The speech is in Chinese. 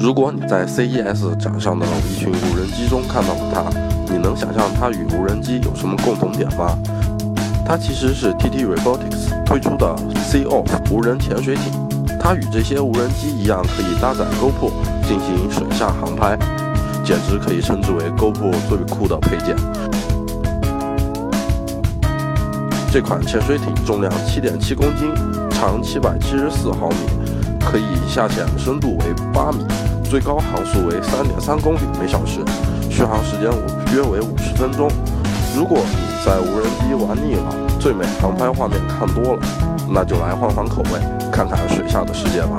如果你在 CES 展上的一群无人机中看到了它，你能想象它与无人机有什么共同点吗？它其实是 TT Robotics 推出的 Sea Off 无人潜水艇，它与这些无人机一样，可以搭载 GoPro 进行水下航拍，简直可以称之为 GoPro 最酷的配件。这款潜水艇重量7.7公斤，长774毫米，可以下潜深度为8米，最高航速为三点三公里每小时，续航时间约为五十分钟。如果你在无人机玩腻了，最美航拍画面看多了，那就来换换口味，看看水下的世界吧。